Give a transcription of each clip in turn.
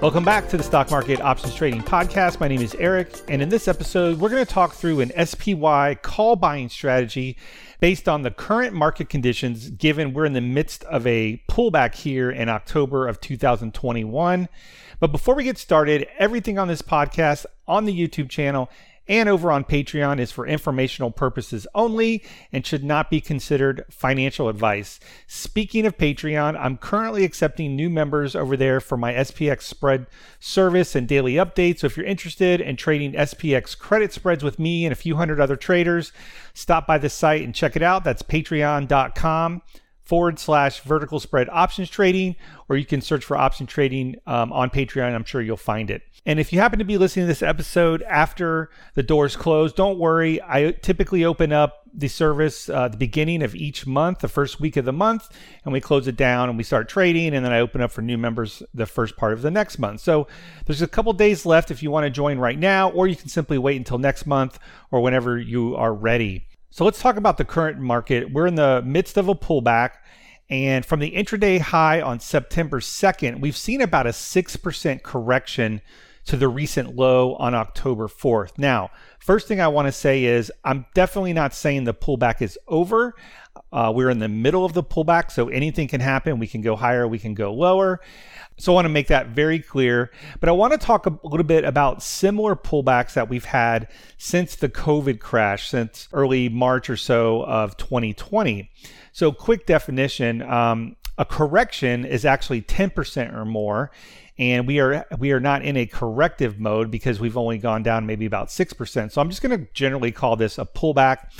Welcome back to the Stock Market Options Trading Podcast. My name is Eric, and in this episode, we're going to talk through an SPY call buying strategy based on the current market conditions, given we're in the midst of a pullback here in October of 2021. But before we get started, everything on this podcast, on the YouTube channel, and over on Patreon is for informational purposes only and should not be considered financial advice. Speaking of Patreon, I'm currently accepting new members over there for my SPX spread service and daily updates. So if you're interested in trading SPX credit spreads with me and a few hundred other traders, stop by the site and check it out. That's patreon.com forward slash vertical spread options trading, or you can search for option trading um, on Patreon. I'm sure you'll find it. And if you happen to be listening to this episode after the doors close, don't worry. I typically open up the service uh, the beginning of each month, the first week of the month, and we close it down and we start trading. And then I open up for new members the first part of the next month. So there's a couple days left if you want to join right now, or you can simply wait until next month or whenever you are ready. So let's talk about the current market. We're in the midst of a pullback. And from the intraday high on September 2nd, we've seen about a 6% correction to the recent low on October 4th. Now, first thing I want to say is I'm definitely not saying the pullback is over. Uh, we're in the middle of the pullback, so anything can happen. We can go higher, we can go lower. So I want to make that very clear. But I want to talk a little bit about similar pullbacks that we've had since the COVID crash, since early March or so of 2020. So, quick definition um, a correction is actually 10% or more and we are we are not in a corrective mode because we've only gone down maybe about 6%. So I'm just going to generally call this a pullback.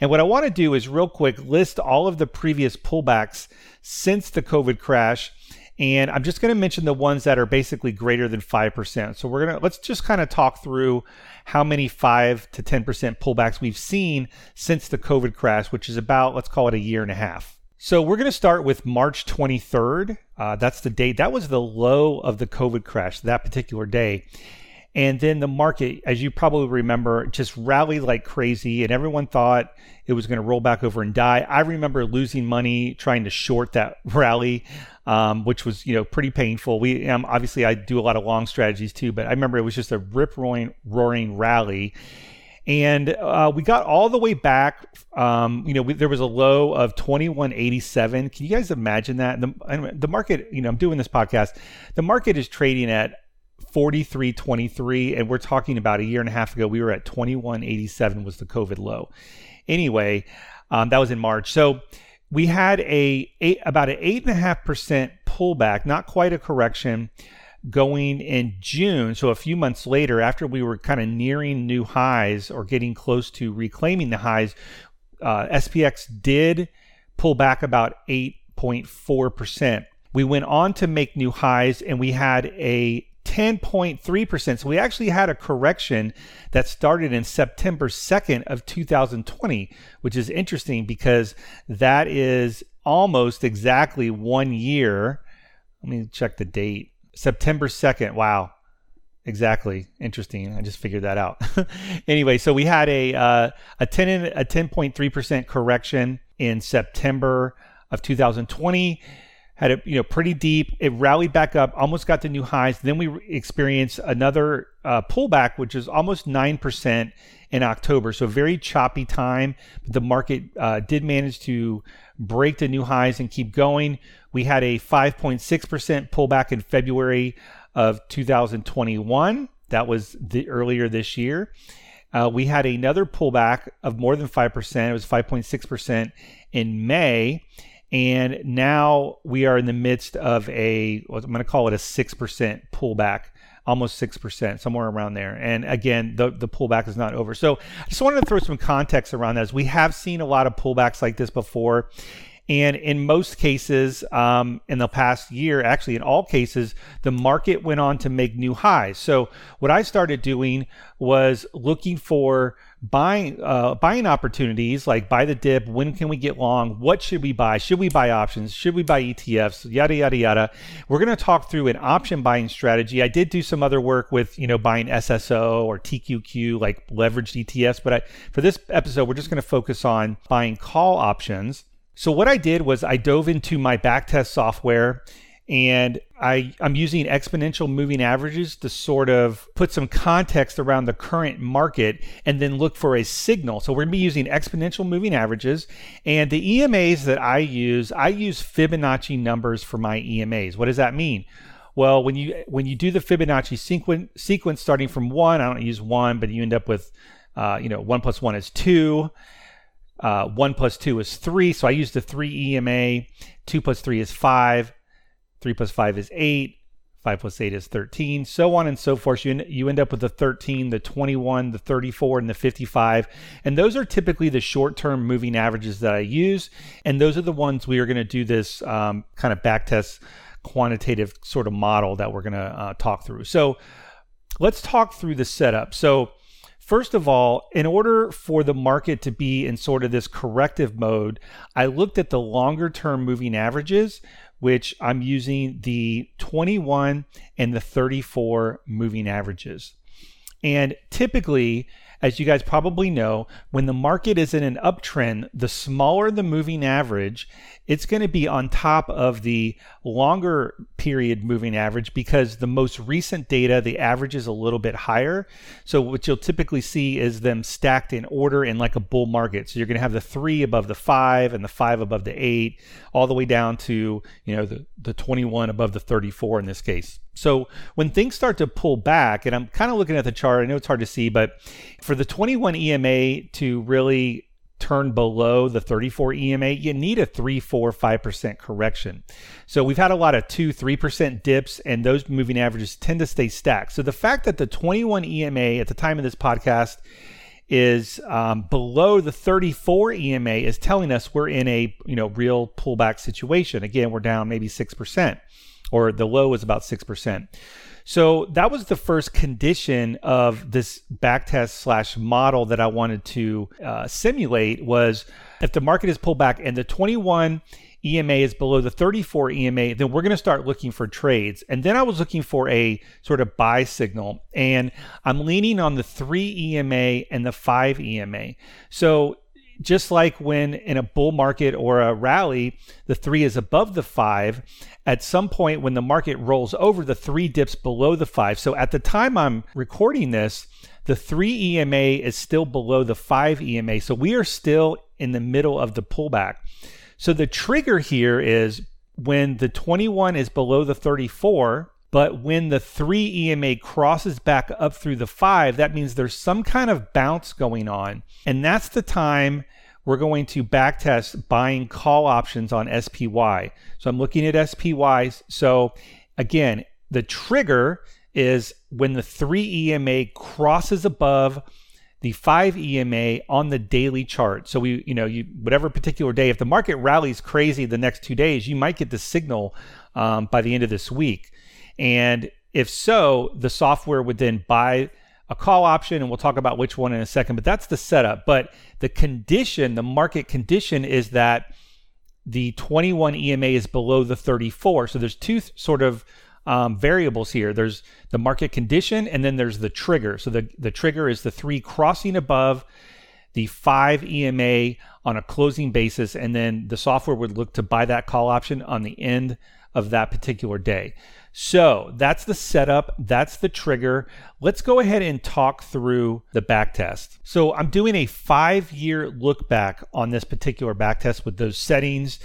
And what I want to do is real quick list all of the previous pullbacks since the COVID crash and I'm just going to mention the ones that are basically greater than 5%. So we're going to let's just kind of talk through how many 5 to 10% pullbacks we've seen since the COVID crash, which is about let's call it a year and a half. So we're going to start with March 23rd. Uh, that's the date. That was the low of the COVID crash that particular day. And then the market, as you probably remember, just rallied like crazy, and everyone thought it was going to roll back over and die. I remember losing money trying to short that rally, um, which was you know pretty painful. We um, obviously I do a lot of long strategies too, but I remember it was just a rip roaring roaring rally, and uh, we got all the way back. Um, you know, we, there was a low of 2187. Can you guys imagine that? The, the market, you know, I'm doing this podcast. The market is trading at 43.23, and we're talking about a year and a half ago. We were at 2187 was the COVID low. Anyway, um, that was in March. So we had a eight, about an eight and a half percent pullback, not quite a correction going in June. So a few months later, after we were kind of nearing new highs or getting close to reclaiming the highs, uh, SPX did pull back about 8.4%. We went on to make new highs and we had a 10.3%. So we actually had a correction that started in September 2nd of 2020, which is interesting because that is almost exactly one year. Let me check the date. September 2nd. Wow. Exactly. Interesting. I just figured that out. anyway, so we had a uh, a 10 a 10.3% correction in September of 2020 had a you know pretty deep. It rallied back up, almost got to new highs. Then we experienced another uh, pullback, which is almost nine percent in October. So very choppy time. But the market uh, did manage to break the new highs and keep going. We had a 5.6% pullback in February of 2021. That was the earlier this year. Uh, we had another pullback of more than 5%. It was 5.6% in May. And now we are in the midst of a, I'm going to call it a 6% pullback almost 6%, somewhere around there. And again, the, the pullback is not over. So I just wanted to throw some context around that as we have seen a lot of pullbacks like this before. And in most cases, um, in the past year, actually in all cases, the market went on to make new highs. So what I started doing was looking for buying uh, buying opportunities like buy the dip when can we get long what should we buy should we buy options should we buy etfs yada yada yada. We're going to talk through an option buying strategy. I did do some other work with you know buying sso or tqq like leveraged etfs but I, for this episode we're just going to focus on buying call options so what I did was I dove into my backtest software and I, I'm using exponential moving averages to sort of put some context around the current market and then look for a signal. So we're going to be using exponential moving averages. And the EMAs that I use, I use Fibonacci numbers for my EMAs. What does that mean? Well, when you when you do the Fibonacci sequence sequence starting from one, I don't use one, but you end up with, uh, you know, one plus one is two. Uh, one plus two is three. So I use the three EMA. Two plus three is five. 3 plus 5 is 8. 5 plus 8 is 13, so on and so forth. You, you end up with the 13, the 21, the 34, and the 55. And those are typically the short term moving averages that I use. And those are the ones we are going to do this um, kind of backtest quantitative sort of model that we're going to uh, talk through. So let's talk through the setup. So, First of all, in order for the market to be in sort of this corrective mode, I looked at the longer term moving averages, which I'm using the 21 and the 34 moving averages. And typically, as you guys probably know, when the market is in an uptrend, the smaller the moving average, it's going to be on top of the longer period moving average because the most recent data, the average is a little bit higher. So, what you'll typically see is them stacked in order in like a bull market. So, you're going to have the three above the five and the five above the eight, all the way down to, you know, the, the 21 above the 34 in this case. So when things start to pull back, and I'm kind of looking at the chart, I know it's hard to see, but for the 21 EMA to really turn below the 34 EMA, you need a 3, 4, 5% correction. So we've had a lot of 2, 3% dips, and those moving averages tend to stay stacked. So the fact that the 21 EMA at the time of this podcast is um, below the 34 EMA is telling us we're in a you know real pullback situation. Again, we're down maybe 6% or the low was about 6%. So that was the first condition of this backtest slash model that I wanted to uh, simulate was if the market is pulled back and the 21 EMA is below the 34 EMA, then we're going to start looking for trades. And then I was looking for a sort of buy signal, and I'm leaning on the 3 EMA and the 5 EMA. So just like when in a bull market or a rally, the three is above the five, at some point when the market rolls over, the three dips below the five. So at the time I'm recording this, the three EMA is still below the five EMA. So we are still in the middle of the pullback. So the trigger here is when the 21 is below the 34, but when the 3 EMA crosses back up through the 5, that means there's some kind of bounce going on. And that's the time we're going to backtest buying call options on SPY. So I'm looking at SPYs. So again, the trigger is when the 3 EMA crosses above the 5 EMA on the daily chart. So we, you know, you whatever particular day, if the market rallies crazy the next two days, you might get the signal um, by the end of this week. And if so, the software would then buy a call option, and we'll talk about which one in a second, but that's the setup. But the condition, the market condition is that the 21 EMA is below the 34. So there's two th- sort of um, variables here. There's the market condition, and then there's the trigger. So the, the trigger is the three crossing above the 5 EMA on a closing basis, and then the software would look to buy that call option on the end of that particular day. So that's the setup, that's the trigger. Let's go ahead and talk through the back test. So I'm doing a five year look back on this particular back test with those settings.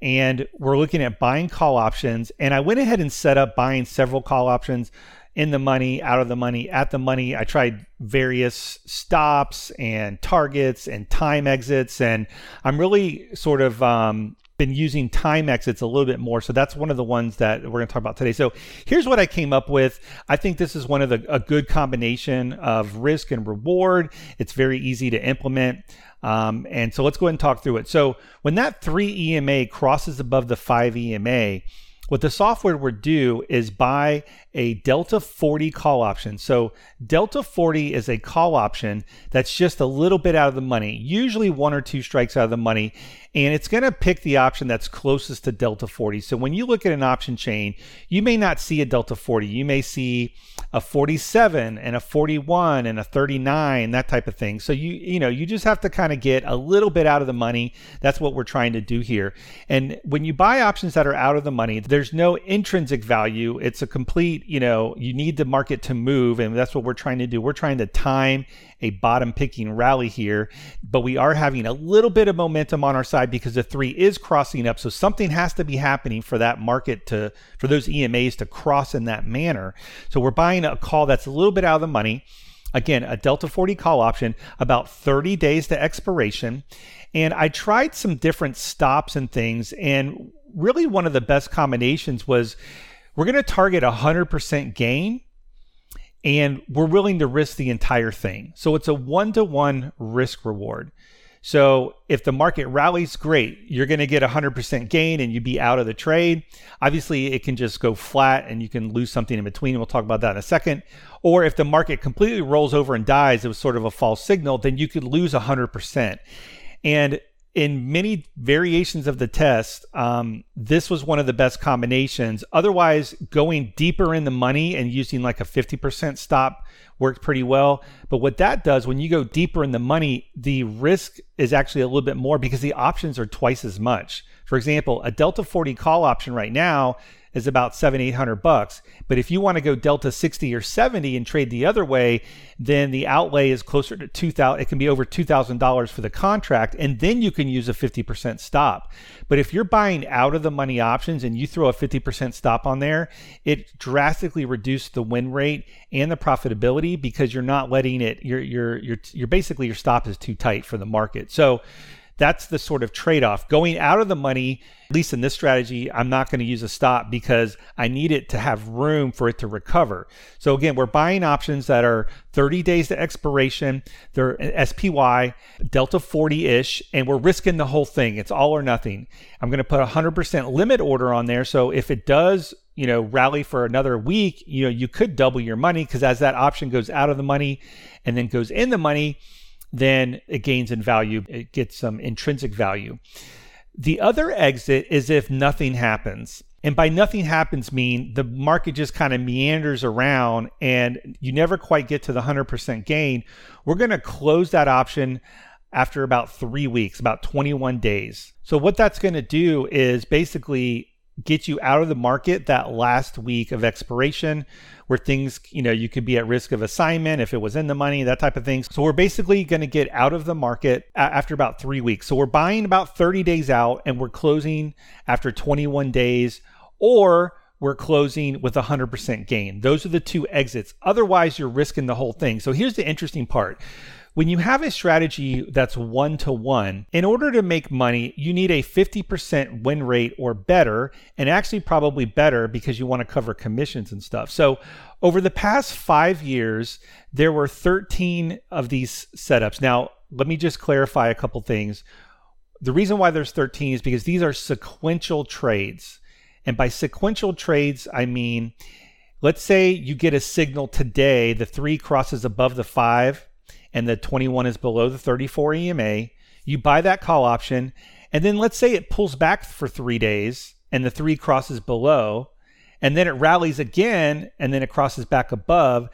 And we're looking at buying call options. And I went ahead and set up buying several call options in the money, out of the money, at the money. I tried various stops and targets and time exits. And I'm really sort of um, been using time exits a little bit more. So that's one of the ones that we're going to talk about today. So here's what I came up with. I think this is one of the a good combination of risk and reward. It's very easy to implement. Um, and so let's go ahead and talk through it. So when that three EMA crosses above the five EMA, what the software would do is buy a Delta 40 call option. So, Delta 40 is a call option that's just a little bit out of the money, usually one or two strikes out of the money, and it's going to pick the option that's closest to Delta 40. So, when you look at an option chain, you may not see a Delta 40. You may see a 47 and a 41 and a 39, that type of thing. So, you you know, you just have to kind of get a little bit out of the money. That's what we're trying to do here. And when you buy options that are out of the money, there's no intrinsic value. It's a complete, you know, you need the market to move. And that's what we're trying to do. We're trying to time a bottom picking rally here, but we are having a little bit of momentum on our side because the three is crossing up. So something has to be happening for that market to, for those EMAs to cross in that manner. So we're buying a call that's a little bit out of the money. Again, a Delta 40 call option, about 30 days to expiration. And I tried some different stops and things. And really, one of the best combinations was we're going to target 100% gain and we're willing to risk the entire thing. So it's a one to one risk reward. So if the market rallies, great, you're going to get 100% gain and you'd be out of the trade. Obviously, it can just go flat and you can lose something in between. We'll talk about that in a second. Or if the market completely rolls over and dies, it was sort of a false signal, then you could lose 100%. And in many variations of the test, um, this was one of the best combinations. Otherwise, going deeper in the money and using like a 50% stop worked pretty well. But what that does, when you go deeper in the money, the risk is actually a little bit more because the options are twice as much. For example, a Delta 40 call option right now is about seven, eight hundred bucks. But if you want to go Delta 60 or 70 and trade the other way, then the outlay is closer to 2000 it can be over $2,000 for the contract and then you can use a 50% stop. But if you're buying out of the money options and you throw a 50% stop on there, it drastically reduces the win rate and the profitability because you're not letting it you're you're you're you're basically your stop is too tight for the market. So that's the sort of trade off. Going out of the money, at least in this strategy, I'm not going to use a stop because I need it to have room for it to recover. So again, we're buying options that are 30 days to expiration. They're uh, SPY, Delta 40 ish, and we're risking the whole thing. It's all or nothing. I'm going to put a 100% limit order on there. So if it does you know rally for another week you know you could double your money because as that option goes out of the money and then goes in the money then it gains in value, it gets some intrinsic value. The other exit is if nothing happens. And by nothing happens mean the market just kind of meanders around and you never quite get to the 100% gain. We're going to close that option after about 3 weeks, about 21 days. So what that's going to do is basically get you out of the market that last week of expiration where things, you know, you could be at risk of assignment if it was in the money, that type of thing. So we're basically going to get out of the market after about three weeks. So we're buying about 30 days out and we're closing after 21 days, or we're closing with 100% gain. Those are the two exits. Otherwise, you're risking the whole thing. So here's the interesting part when you have a strategy that's one to one, in order to make money, you need a 50% win rate or better, and actually probably better because you want to cover commissions and stuff. So, over the past five years, there were 13 of these setups. Now, let me just clarify a couple things. The reason why there's 13 is because these are sequential trades. And by sequential trades, I mean, let's say you get a signal today, the three crosses above the five and the 21 is below the 34 EMA, you buy that call option, and then let's say it pulls back for three days and the three crosses below, and then it rallies again and then it crosses back above.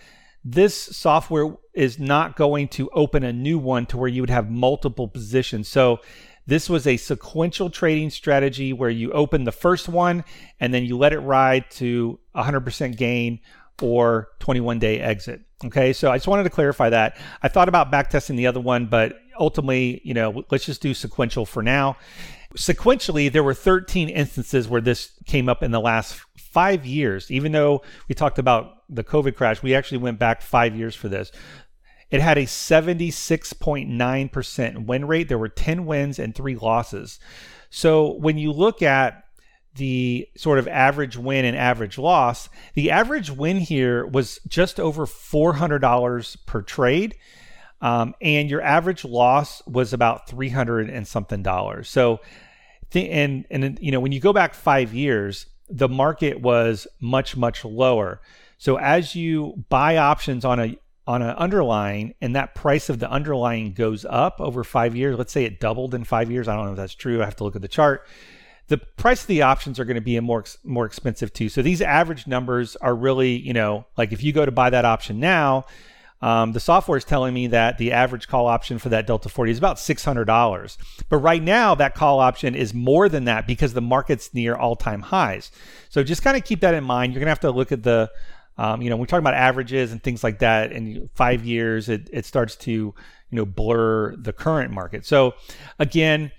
This software is not going to open a new one to where you would have multiple positions. So this was a sequential trading strategy where you open the first one and then you let it ride to 100% gain or 21 day exit. Okay, so I just wanted to clarify that. I thought about backtesting the other one, but ultimately, you know, let's just do sequential for now. Sequentially, there were 13 instances where this came up in the last five years. Even though we talked about the COVID crash, we actually went back five years for this. It had a 76.9% win rate. There were 10 wins and three losses. So when you look at the sort of average win and average loss, the average win here was just over $400 per trade. Um, and your average loss was about 300 and something dollars. So, th- and, and, you know, when you go back five years, the market was much, much lower. So as you buy options on a, on an underlying and that price of the underlying goes up over five years, let's say it doubled in five years. I don't know if that's true. I have to look at the chart the price of the options are going to be more more expensive too. So these average numbers are really, you know, like if you go to buy that option now, um, the software is telling me that the average call option for that Delta 40 is about $600. But right now, that call option is more than that because the market's near all time highs. So just kind of keep that in mind. You're going to have to look at the, um, you know, we're talking about averages and things like that. In five years, it, it starts to, you know, blur the current market. So again,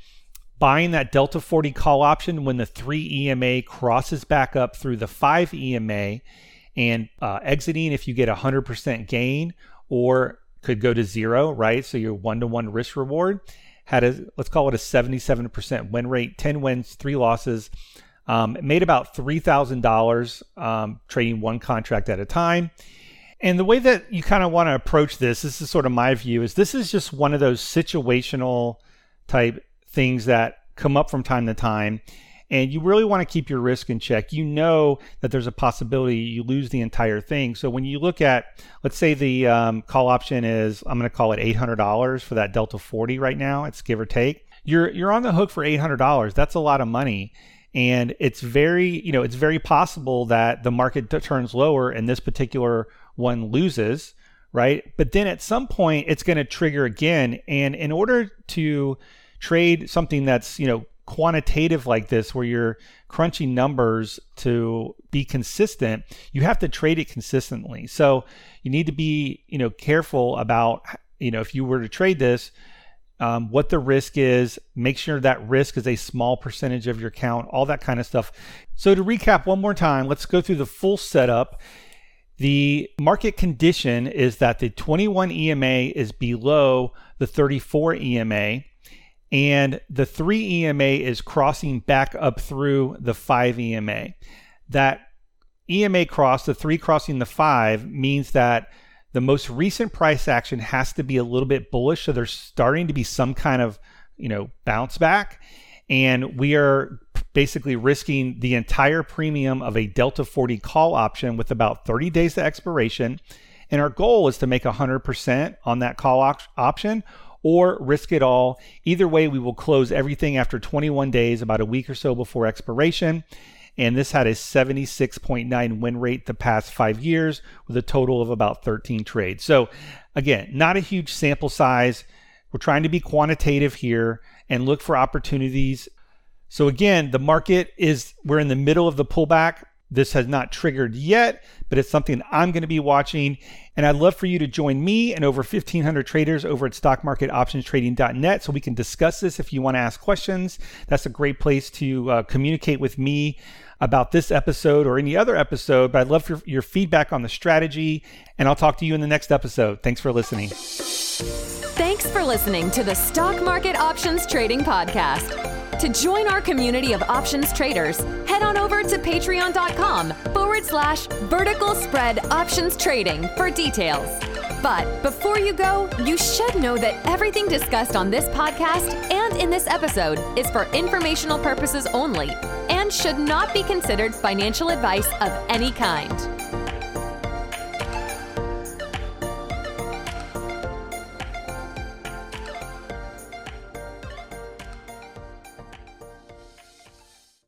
buying that Delta 40 call option when the 3 EMA crosses back up through the 5 EMA and uh, exiting if you get 100% gain or could go to zero, right? So your one to one risk reward had a, let's call it a 77% win rate, 10 wins, three losses. Um, made about $3,000 um, trading one contract at a time. And the way that you kind of want to approach this, this is sort of my view, is this is just one of those situational type things that come up from time to time and you really want to keep your risk in check. You know that there's a possibility you lose the entire thing. So when you look at, let's say the um, call option is, I'm going to call it $800 for that Delta 40 right now. It's give or take. You're you're on the hook for $800. That's a lot of money. And it's very, you know, it's very possible that the market turns lower and this particular one loses, right? But then at some point it's going to trigger again. And in order to trade something that's, you know, quantitative like this where you're crunching numbers to be consistent you have to trade it consistently. So you need to be you know careful about you know if you were to trade this um, what the risk is make sure that risk is a small percentage of your count all that kind of stuff. So to recap one more time let's go through the full setup. The market condition is that the 21 EMA is below the 34 EMA and the 3 EMA is crossing back up through the 5 EMA. That EMA cross, the 3 crossing the 5, means that the most recent price action has to be a little bit bullish. So there's starting to be some kind of, you know, bounce back. And we are basically risking the entire premium of a Delta 40 call option with about 30 days to expiration. And our goal is to make 100% on that call op- option or risk it all. Either way, we will close everything after 21 days, about a week or so before expiration. And this had a 76.9 win rate the past five years with a total of about 13 trades. So, again, not a huge sample size. We're trying to be quantitative here and look for opportunities. So, again, the market is, we're in the middle of the pullback. This has not triggered yet, but it's something I'm going to be watching. And I'd love for you to join me and over 1,500 traders over at stockmarketoptionstrading.net so we can discuss this if you want to ask questions. That's a great place to uh, communicate with me about this episode or any other episode. But I'd love for your feedback on the strategy, and I'll talk to you in the next episode. Thanks for listening. Thanks for listening to the Stock Market Options Trading Podcast. To join our community of options traders, head on over to patreon.com forward slash vertical spread options trading for details. But before you go, you should know that everything discussed on this podcast and in this episode is for informational purposes only and should not be considered financial advice of any kind.